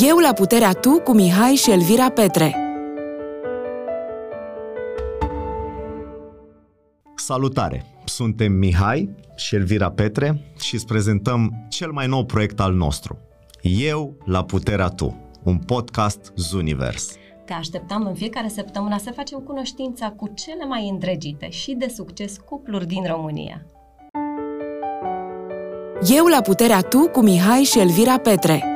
Eu la puterea tu cu Mihai și Elvira Petre. Salutare! Suntem Mihai și Elvira Petre și îți prezentăm cel mai nou proiect al nostru. Eu la puterea tu, un podcast Zunivers. Te așteptăm în fiecare săptămână să facem cunoștința cu cele mai îndrăgite și de succes cupluri din România. Eu la puterea tu cu Mihai și Elvira Petre.